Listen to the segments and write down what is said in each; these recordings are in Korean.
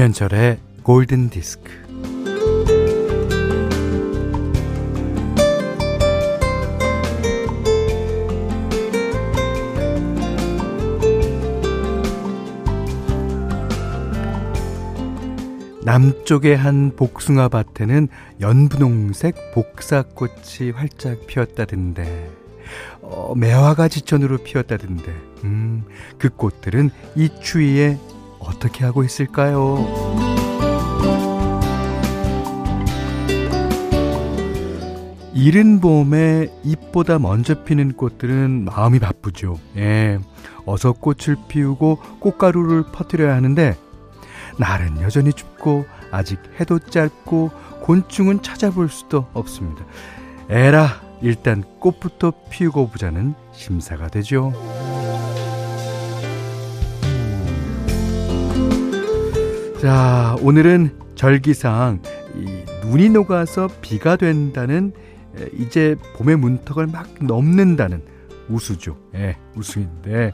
김현철의 골든 디스크. 남쪽의 한 복숭아 밭에는 연분홍색 복사꽃이 활짝 피었다던데, 어, 매화가 지천으로 피었다던데, 음, 그 꽃들은 이 추위에 어떻게 하고 있을까요? 이른 봄에 잎보다 먼저 피는 꽃들은 마음이 바쁘죠. 예. 어서 꽃을 피우고 꽃가루를 퍼뜨려야 하는데 날은 여전히 춥고 아직 해도 짧고 곤충은 찾아볼 수도 없습니다. 에라 일단 꽃부터 피우고 보자는 심사가 되죠. 자, 오늘은 절기상 이 눈이 녹아서 비가 된다는 이제 봄의 문턱을 막 넘는다는 우수죠. 예, 우수인데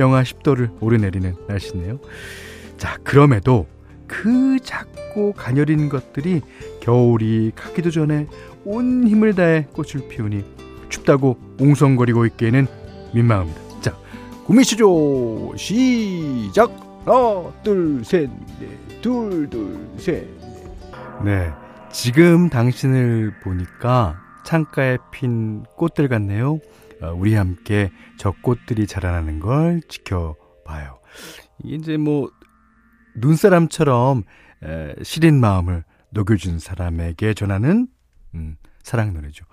영하 10도를 오르내리는 날씨네요. 자, 그럼에도 그 작고 가녀린 것들이 겨울이 가기도 전에 온 힘을 다해 꽃을 피우니 춥다고 웅성거리고 있기에는 민망합니다. 자, 구미시조 시작! 하나, 둘, 셋, 넷, 둘, 둘, 셋, 넷. 네. 지금 당신을 보니까 창가에 핀 꽃들 같네요. 어, 우리 함께 저 꽃들이 자라나는 걸 지켜봐요. 이제 뭐, 눈사람처럼 에, 시린 마음을 녹여준 사람에게 전하는, 음, 사랑 노래죠.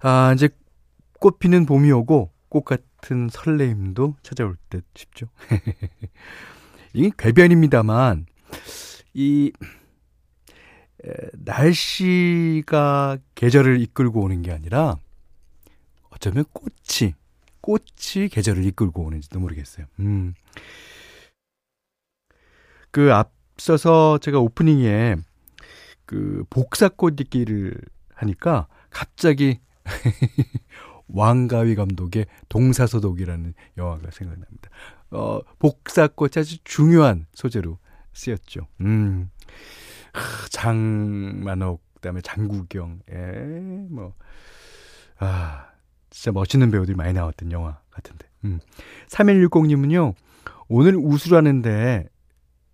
아, 이제 꽃 피는 봄이 오고, 꽃같 은 설레임도 찾아올 듯 싶죠. 이게 궤변입니다만, 이, 에, 날씨가 계절을 이끌고 오는 게 아니라, 어쩌면 꽃이, 꽃이 계절을 이끌고 오는지도 모르겠어요. 음. 그 앞서서 제가 오프닝에 그 복사꽃 읽기를 하니까 갑자기 왕가위 감독의 동사소독이라는 영화가 생각납니다. 어, 복사꽃이 아주 중요한 소재로 쓰였죠. 음. 장만옥, 그 다음에 장구경, 예, 뭐, 아, 진짜 멋있는 배우들이 많이 나왔던 영화 같은데. 음. 3160님은요, 오늘 우수라는데,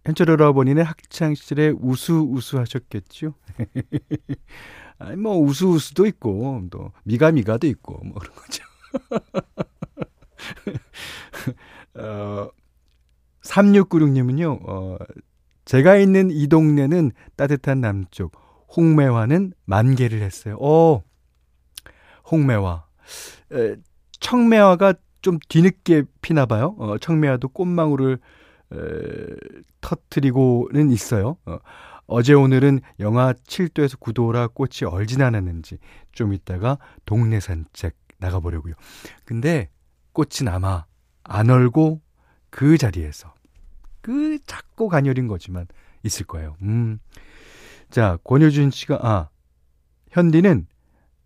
현철 여러분이네 학창시절에 우수 우수 하셨겠죠? 아니, 뭐, 우수우수도 있고, 또, 미가미가도 있고, 뭐, 그런 거죠. 어, 3696님은요, 어, 제가 있는 이 동네는 따뜻한 남쪽, 홍매화는 만개를 했어요. 어, 홍매화. 에, 청매화가 좀 뒤늦게 피나 봐요. 어, 청매화도 꽃망울을 에, 터트리고는 있어요. 어, 어제 오늘은 영하 7도에서 9도라 꽃이 얼진 않았는지 좀 있다가 동네 산책 나가보려고요. 근데 꽃이 아마 안 얼고 그 자리에서 그 작고 가녀린 거지만 있을 거예요. 음. 자, 권효준 씨가 아 현디는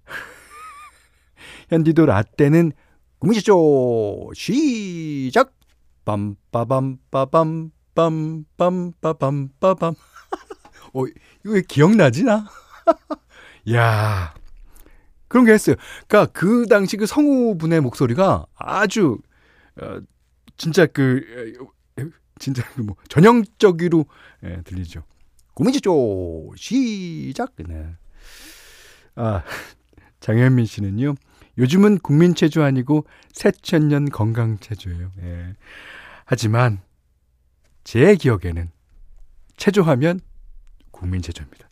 현디도 라떼는 구미시죠 시작 빰빠밤 빠밤 빰빰빠밤 빠밤 어 이거 왜 기억나지 나? 야 그런 게 했어요. 그러니까 그 당시 그 성우분의 목소리가 아주 어, 진짜 그 진짜 그 뭐 전형적으로 예, 들리죠. 고민지죠 시작. 네. 아 장현민 씨는요. 요즘은 국민 체조 아니고 새천년 건강 체조예요. 예. 하지만 제 기억에는 체조하면 국민 체조입니다.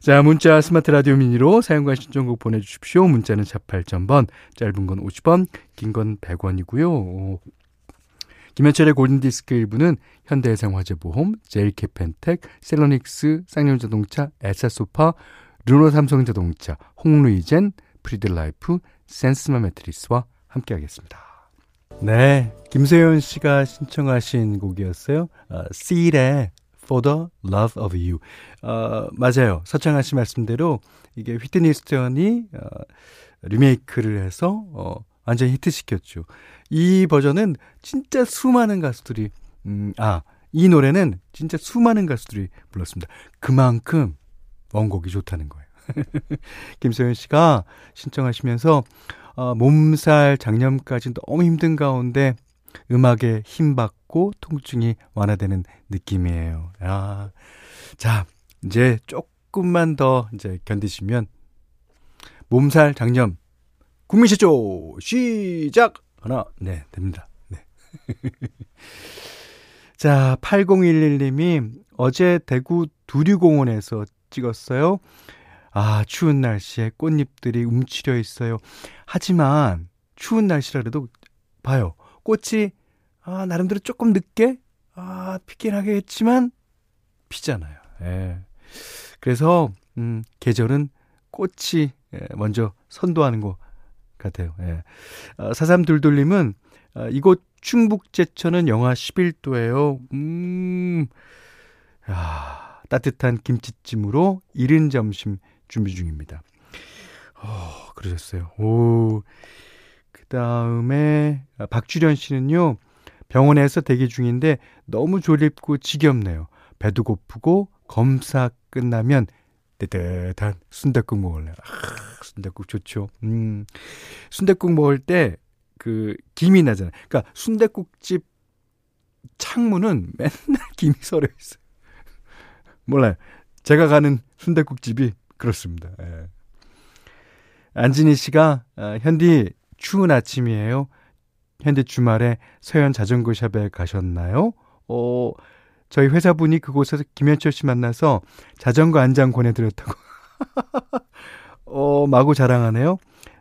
자, 문자 스마트 라디오 미니로 사용과 신청곡 보내주십시오. 문자는 48,000번, 짧은 건 50원, 긴 건 100원이고요. 김현철의 골든디스크 일부는 현대해상화재보험, 제일캐펜텍, 셀러닉스, 쌍용자동차, 에싸소파, 르노삼성자동차, 홍루이젠, 프리드라이프, 센스맘 매트리스와 함께하겠습니다. 네, 김세현 씨가 신청하신 곡이었어요. 어, Seal의 For the Love of You. 어, 맞아요. 서창하 씨 말씀대로 이게 휘트니 스턴이 어, 리메이크를 해서 어, 완전 히트시켰죠. 이 버전은 진짜 수많은 가수들이 음, 아, 이 노래는 진짜 수많은 가수들이 불렀습니다. 그만큼 원곡이 좋다는 거예요. 김소연 씨가 신청하시면서 어, 몸살 장염까지 너무 힘든 가운데 음악에 힘받고 통증이 완화되는 느낌이에요. 아, 자, 이제 조금만 더 이제 견디시면 몸살 장염 국민시조 시작 하나 네 됩니다. 네. 자, 8011님이 어제 대구 두류공원에서 찍었어요. 아, 추운 날씨에 꽃잎들이 움츠려 있어요. 하지만 추운 날씨라도 봐요. 꽃이 아, 나름대로 조금 늦게 아, 피긴 하겠지만 피잖아요. 예. 그래서 음, 계절은 꽃이 예, 먼저 선도하는 것 같아요. 예. 아, 사삼둘둘님은 아, 이곳 충북 제천은 영하 11도예요. 음, 야, 따뜻한 김치찜으로 이른 점심 준비 중입니다. 어, 그러셨어요. 오. 그 다음에, 아, 박주련 씨는요, 병원에서 대기 중인데 너무 졸립고 지겹네요. 배도 고프고 검사 끝나면 뜨뜻한 순댓국 먹을래요. 아, 순댓국 좋죠. 음. 순댓국 먹을 때 그 김이 나잖아요. 그러니까 순댓국집 창문은 맨날 김이 서려 있어요. 몰라요. 제가 가는 순댓국집이 그렇습니다. 예. 안진희 씨가 아, 현디 추운 아침이에요. 현디 주말에 서현 자전거 샵에 가셨나요? 어, 저희 회사분이 그곳에서 김현철 씨 만나서 자전거 안장 권해드렸다고. 어, 마구 자랑하네요.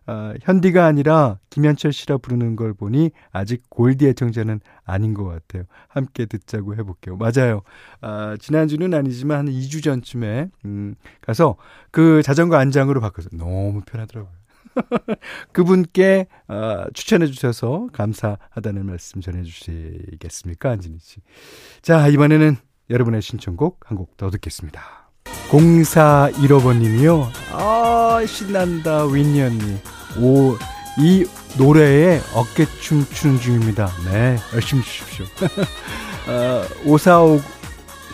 아, 현디가 아니라 김현철 씨라 부르는 걸 보니 아직 골디 애청자는 아닌 것 같아요. 함께 듣자고 해볼게요. 맞아요. 아, 지난주는 아니지만 한 2주 전쯤에, 음, 가서 그 자전거 안장으로 바꿔서 너무 편하더라고요. 그분께 어, 추천해 주셔서 감사하다는 말씀 전해 주시겠습니까, 안진희 씨. 자, 이번에는 여러분의 신청곡 한 곡 더 듣겠습니다. 0415번 님이요. 아, 신난다, 윈니 언니. 오, 이 노래에 어깨춤 추는 중입니다. 네, 열심히 주십시오. 어, 545,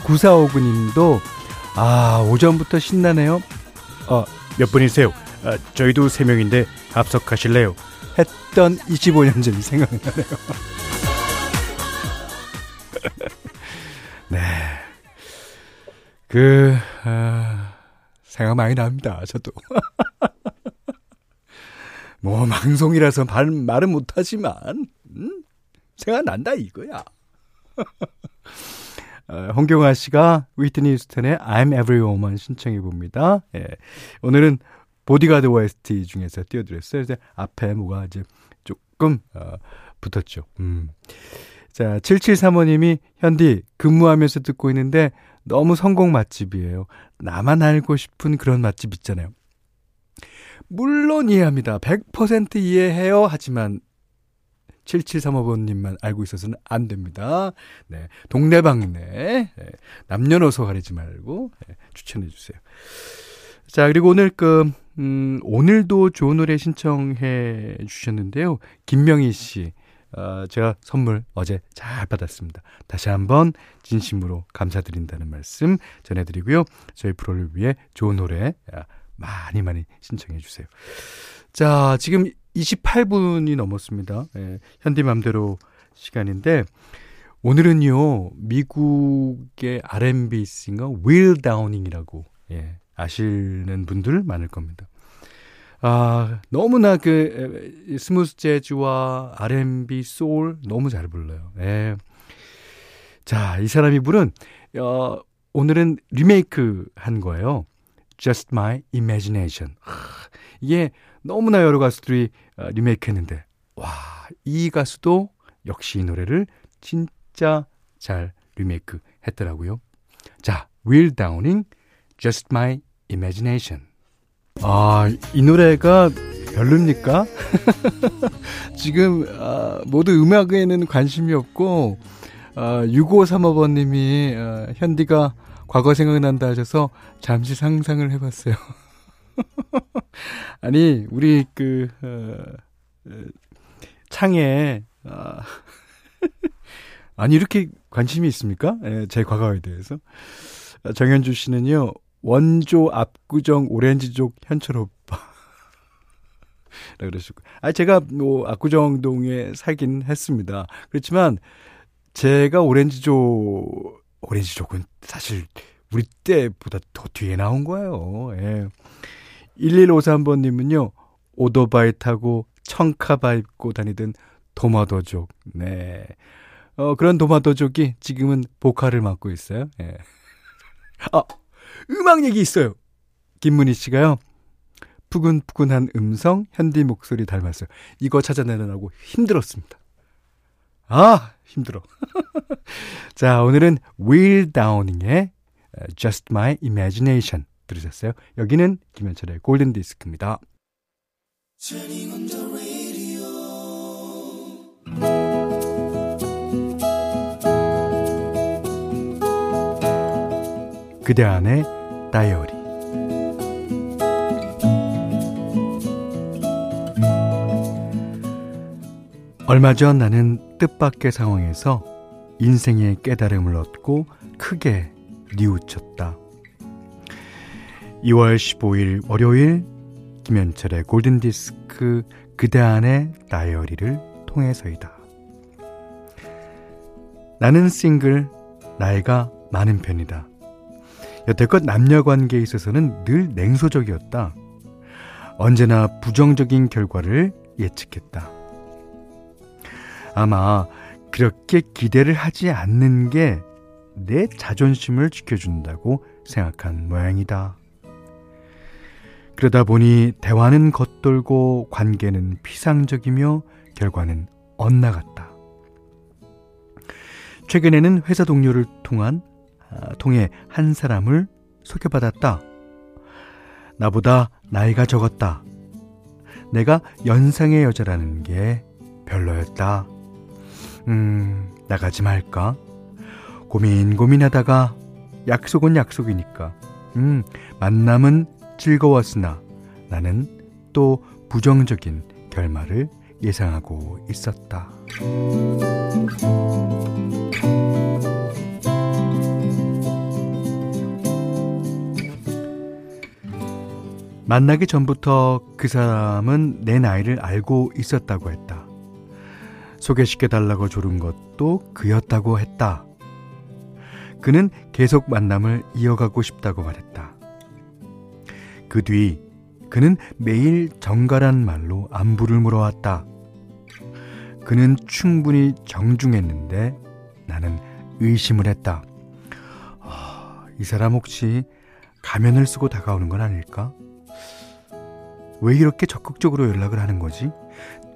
9459님도, 아, 오전부터 신나네요. 어, 몇 분이세요? 아, 저희도 3명인데 합석하실래요? 했던 25년 전이 생각이 나네요. 네. 그, 아, 생각 많이 납니다. 저도. 뭐, 망송이라서 말, 말은 못하지만, 음? 생각난다 이거야. 어, 홍경아 씨가 위트니 스턴의 I'm Every Woman 신청해 봅니다. 예. 오늘은 보디가드 OST 중에서 띄워드렸어요. 이제 앞에 뭐가 이제 조금 어, 붙었죠. 음. 자, 7735님이 현디 근무하면서 듣고 있는데 너무 성공 맛집이에요. 나만 알고 싶은 그런 맛집 있잖아요. 물론 이해합니다. 100% 이해해요. 하지만 7735번님만 알고 있어서는 안 됩니다. 네. 동네방네. 네. 남녀노소 가리지 말고 네. 추천해 주세요. 자, 그리고 오늘 그, 음, 오늘도 좋은 노래 신청해 주셨는데요. 김명희 씨. 어, 제가 선물 어제 잘 받았습니다. 다시 한번 진심으로 감사드린다는 말씀 전해드리고요. 저희 프로를 위해 좋은 노래 아, 많이 많이 신청해 주세요. 자, 지금 28분이 넘었습니다. 예, 현디맘대로 시간인데, 오늘은요, 미국의 R&B singer 윌 다우닝이라고, 예, 아시는 분들 많을 겁니다. 아, 너무나 그 smooth 재즈와 R&B 소울 너무 잘 불러요. 예. 자, 이 사람이 부른 어 오늘은 리메이크 한 거예요. Just My Imagination. 하, 이게 너무나 여러 가수들이 어, 리메이크 했는데 와, 이 가수도 역시 이 노래를 진짜 잘 리메이크 했더라고요. 자, Will Downing Just My Imagination. 아, 이 노래가 별로입니까? 지금 아, 모두 음악에는 관심이 없고 아, 6535번님이 아, 현디가 과거 생각난다 하셔서 잠시 상상을 해봤어요. 아니 우리 그 어, 어 창에 아, 아니, 이렇게 관심이 있습니까? 예, 제 과거에 대해서. 정현주 씨는요, 원조 압구정 오렌지족 현철 오빠. 그러시고. 아, 제가 뭐 압구정동에 살긴 했습니다. 그렇지만 제가 오렌지족, 오렌지족은 사실 우리 때보다 더 뒤에 나온 거예요. 예. 1153번님은요, 오토바이 타고 청카바 입고 다니던 도마도족. 네. 어, 그런 도마도족이 지금은 보컬을 맡고 있어요. 예. 아, 음악 얘기 있어요. 김문희 씨가요. 푸근푸근한 음성, 현디 목소리 닮았어요. 이거 찾아내느라고 힘들었습니다. 아, 힘들어. 자, 오늘은 윌 다우닝의 Just My Imagination 들으셨어요? 여기는 김현철의 골든 디스크입니다. 그대 안의 다이어리 얼마 전 나는 뜻밖의 상황에서 인생의 깨달음을 얻고 크게 뉘우쳤다. 2월 15일 월요일 김현철의 골든디스크 그대 안의 다이어리를 통해서이다. 나는 싱글, 나이가 많은 편이다. 여태껏 남녀 관계에 있어서는 늘 냉소적이었다. 언제나 부정적인 결과를 예측했다. 아마 그렇게 기대를 하지 않는 게 내 자존심을 지켜준다고 생각한 모양이다. 그러다 보니 대화는 겉돌고 관계는 피상적이며 결과는 엇나갔다. 최근에는 회사 동료를 통한 아, 통해 한 사람을 소개받았다. 나보다 나이가 적었다. 내가 연상의 여자라는 게 별로였다. 음, 나가지 말까? 고민 고민하다가 약속은 약속이니까. 음, 만남은 즐거웠으나 나는 또 부정적인 결말을 예상하고 있었다. 만나기 전부터 그 사람은 내 나이를 알고 있었다고 했다. 소개시켜달라고 조른 것도 그였다고 했다. 그는 계속 만남을 이어가고 싶다고 말했다. 그 뒤 그는 매일 정갈한 말로 안부를 물어왔다. 그는 충분히 정중했는데 나는 의심을 했다. 어, 이 사람 혹시 가면을 쓰고 다가오는 건 아닐까? 왜 이렇게 적극적으로 연락을 하는 거지?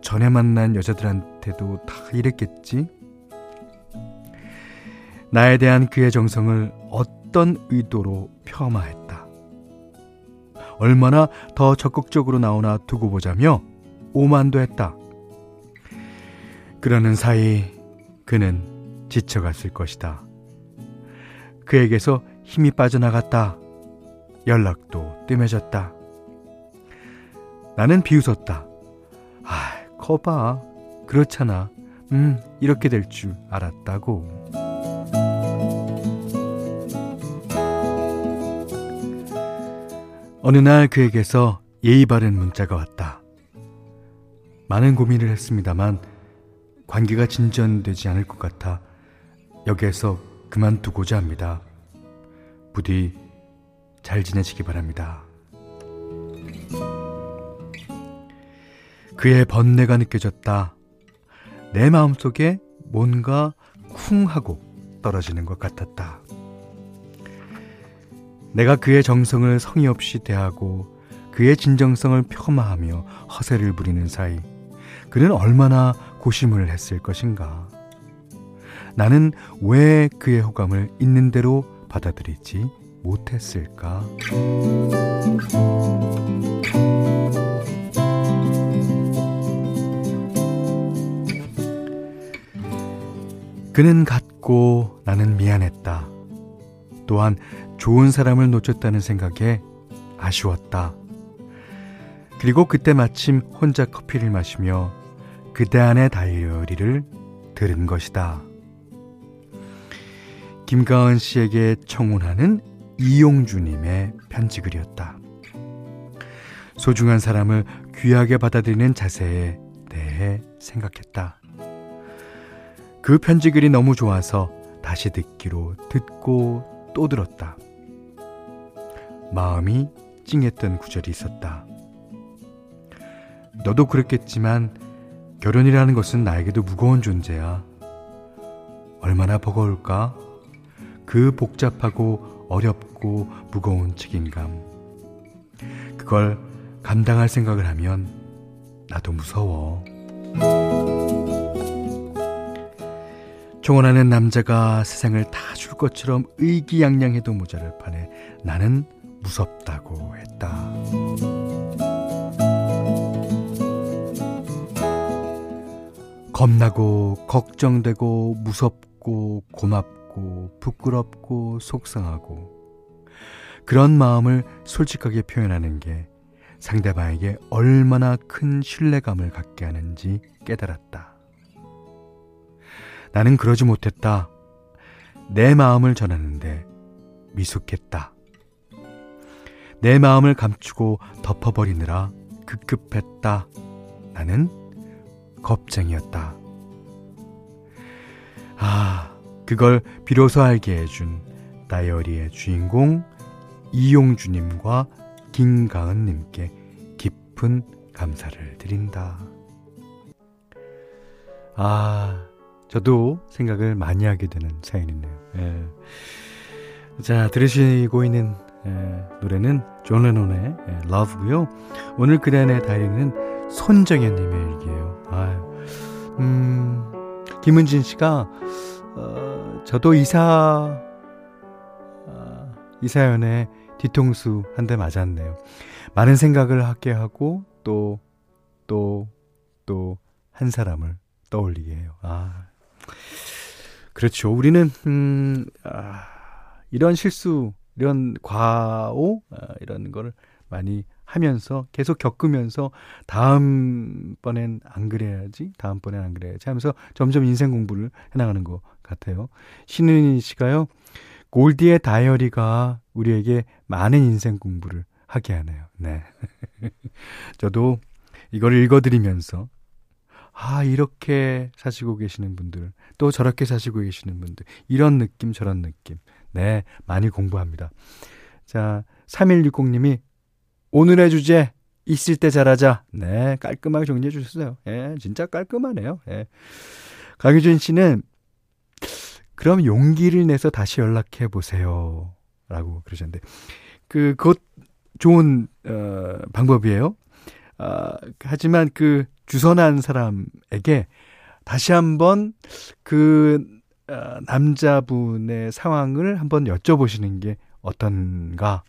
전에 만난 여자들한테도 다 이랬겠지? 나에 대한 그의 정성을 어떤 의도로 폄하했다. 얼마나 더 적극적으로 나오나 두고 보자며 오만도 했다. 그러는 사이 그는 지쳐갔을 것이다. 그에게서 힘이 빠져나갔다. 연락도 뜸해졌다. 나는 비웃었다. 아, 거봐. 그렇잖아. 음, 이렇게 될 줄 알았다고. 어느 날 그에게서 예의 바른 문자가 왔다. 많은 고민을 했습니다만 관계가 진전되지 않을 것 같아 여기에서 그만두고자 합니다. 부디 잘 지내시기 바랍니다. 그의 번뇌가 느껴졌다. 내 마음속에 뭔가 쿵 하고 떨어지는 것 같았다. 내가 그의 정성을 성의 없이 대하고 그의 진정성을 폄하하며 허세를 부리는 사이 그는 얼마나 고심을 했을 것인가. 나는 왜 그의 호감을 있는 대로 받아들이지 못했을까? 그는 같고 나는 미안했다. 또한 좋은 사람을 놓쳤다는 생각에 아쉬웠다. 그리고 그때 마침 혼자 커피를 마시며 그대 안의 다이어리를 들은 것이다. 김가은 씨에게 청혼하는 이용주님의 편지글이었다. 소중한 사람을 귀하게 받아들이는 자세에 대해 생각했다. 그 편지 글이 너무 좋아서 다시 듣기로 듣고 또 들었다. 마음이 찡했던 구절이 있었다. 너도 그랬겠지만 결혼이라는 것은 나에게도 무거운 존재야. 얼마나 버거울까? 그 복잡하고 어렵고 무거운 책임감. 그걸 감당할 생각을 하면 나도 무서워. 총원하는 남자가 세상을 다 줄 것처럼 의기양양해도 모자를 판에 나는 무섭다고 했다. 겁나고 걱정되고 무섭고 고맙고 부끄럽고 속상하고 그런 마음을 솔직하게 표현하는 게 상대방에게 얼마나 큰 신뢰감을 갖게 하는지 깨달았다. 나는 그러지 못했다. 내 마음을 전하는데 미숙했다. 내 마음을 감추고 덮어버리느라 급급했다. 나는 겁쟁이였다. 아, 그걸 비로소 알게 해준 다이어리의 주인공 이용주님과 김가은님께 깊은 감사를 드린다. 아, 저도 생각을 많이 하게 되는 사연이네요. 예. 자, 들으시고 있는 예, 노래는 존 레논의 예, Love고요. 오늘 그대안의 다이어리는 손정현님의 일기예요. 아유, 음, 김은진 씨가 어, 저도 이사 어, 이 사연에 뒤통수 한 대 맞았네요. 많은 생각을 하게 하고 또 또 또 한 사람을 떠올리게 해요. 아, 그렇죠. 우리는 음, 아, 이런 실수 이런 과오 어, 이런 거를 많이 하면서 계속 겪으면서 다음번엔 안 그래야지 다음번엔 안 그래야지 하면서 점점 인생 공부를 해나가는 것 같아요. 신은희 씨가요. 골디의 다이어리가 우리에게 많은 인생 공부를 하게 하네요. 네. 저도 이걸 읽어드리면서 아, 이렇게 사시고 계시는 분들, 또 저렇게 사시고 계시는 분들, 이런 느낌, 저런 느낌. 네, 많이 공부합니다. 자, 3160님이 오늘의 주제 있을 때 잘하자. 네, 깔끔하게 정리해 주셨어요. 예, 진짜 깔끔하네요. 예. 강유진 씨는 그럼 용기를 내서 다시 연락해 보세요. 라고 그러셨는데 그 그것 좋은 어 방법이에요. 아, 하지만 그 주선한 사람에게 다시 한번 그 어, 남자분의 상황을 한번 여쭤보시는 게 어떤가?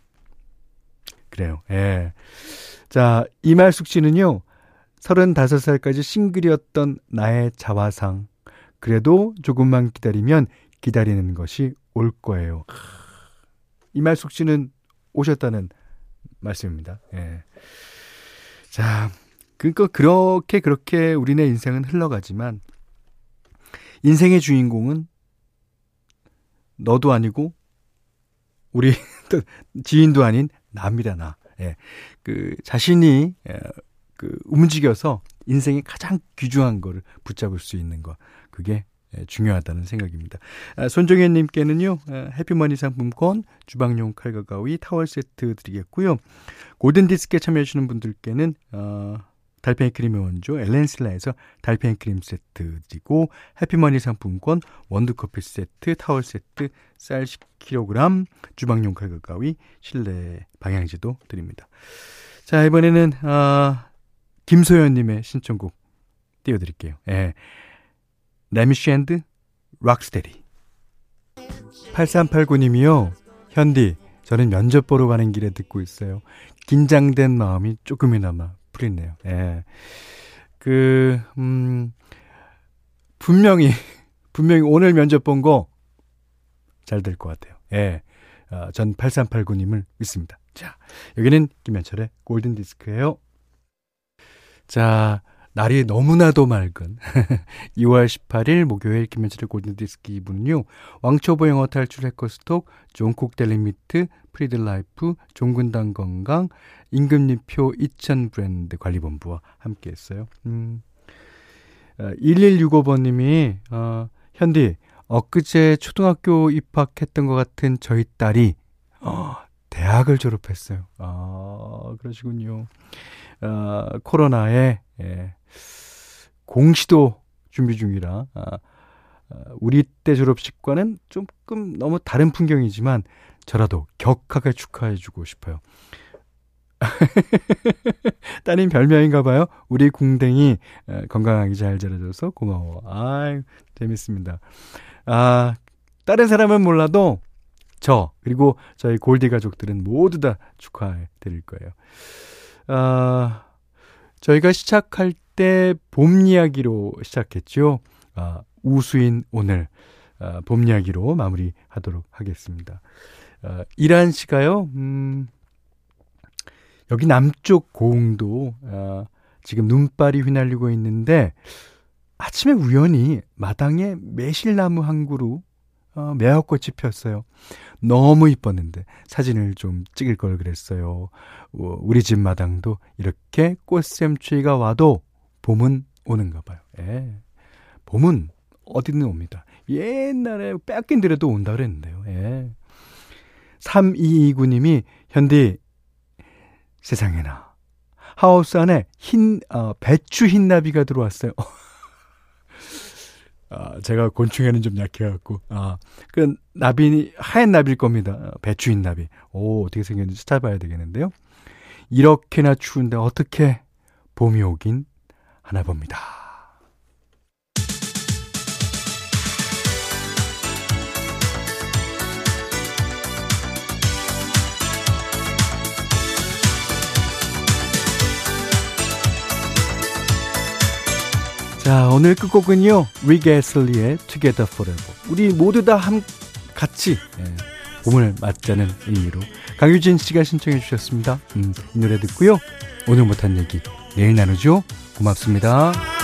그래요. 예. 자, 이말숙 씨는요, 35살까지 싱글이었던 나의 자화상. 그래도 조금만 기다리면 기다리는 것이 올 거예요. 이말숙 씨는 오셨다는 말씀입니다. 예. 자, 그러니까 그렇게 그렇게 우리네 인생은 흘러가지만 인생의 주인공은 너도 아니고 우리 지인도 아닌 나입니다, 나. 예. 그 자신이 예, 그 움직여서 인생의 가장 귀중한 거를 붙잡을 수 있는 거. 그게 예, 중요하다는 생각입니다. 아, 손정현 님께는요. 아, 해피머니 상품권, 주방용 칼과 가위, 타월 세트 드리겠고요. 골든 디스크에 참여해 주시는 분들께는 어 달팽이 크림의 원조 엘렌슬라에서 달팽이 크림 세트 드리고 해피머니 상품권 원두커피 세트 타월 세트 쌀 10kg 주방용 칼과 가위 실내 방향제도 드립니다. 자 이번에는 아, 김소연님의 신청곡 띄워드릴게요. 예. 레미 샨드 Rocksteady 8389님이요. 현디 저는 면접 보러 가는 길에 듣고 있어요. 긴장된 마음이 조금이나마 풀리네요. 예. 그, 음, 분명히, 분명히 오늘 면접 본 거 잘 될 것 같아요. 예. 어, 전 8389님을 믿습니다. 자, 여기는 김현철의 골든 디스크예요. 자, 날이 너무나도 맑은 2월 18일 목요일 김현철의 골든 디스크 2부는요. 왕초보 영어 탈출 해커스톡, 종국 델리미트, 프리드라이프, 종근당 건강, 임금님표 2000 브랜드 관리본부와 함께 했어요. 음. 1165번님이, 어, 어, 현디, 엊그제 초등학교 입학했던 것 같은 저희 딸이, 어, 대학을 졸업했어요. 아, 그러시군요. 어, 코로나에, 예, 공시도 준비 중이라, 아, 아, 우리 때 졸업식과는 조금 너무 다른 풍경이지만, 저라도 격하게 축하해주고 싶어요. 따님 별명인가 봐요. 우리 궁댕이 건강하게 잘 자라줘서 고마워. 아 재밌습니다. 아, 다른 사람은 몰라도 저 그리고 저희 골디 가족들은 모두 다 축하해 드릴 거예요. 아, 저희가 시작할 때 봄 이야기로 시작했죠. 아, 우수인 오늘 아, 봄 이야기로 마무리하도록 하겠습니다. 아, 이란 씨가요. 음, 여기 남쪽 고흥도 아, 지금 눈발이 휘날리고 있는데 아침에 우연히 마당에 매실나무 한 그루 어, 매화꽃이 폈어요. 너무 이뻤는데 사진을 좀 찍을 걸 그랬어요. 어, 우리 집 마당도 이렇게 꽃샘추위가 와도 봄은 오는가 봐요. 예. 봄은 어디든 옵니다. 옛날에 뺏긴 데라도 온다 그랬는데요. 예. 3229님이 현디 세상에나 하우스 안에 흰 어, 배추 흰나비가 들어왔어요. 아, 제가 곤충에는 좀 약해갖고, 아, 그 나비, 하얀 나비일 겁니다. 배추인 나비. 오, 어떻게 생겼는지 찾아봐야 되겠는데요. 이렇게나 추운데 어떻게 봄이 오긴 하나 봅니다. 자, 오늘 끝곡은요. 리게슬리의 Together Forever. 우리 모두 다 함, 같이, 예, 봄을 맞자는 의미로. 강유진 씨가 신청해 주셨습니다. 음, 이 노래 듣고요. 오늘 못한 얘기 내일 나누죠. 고맙습니다.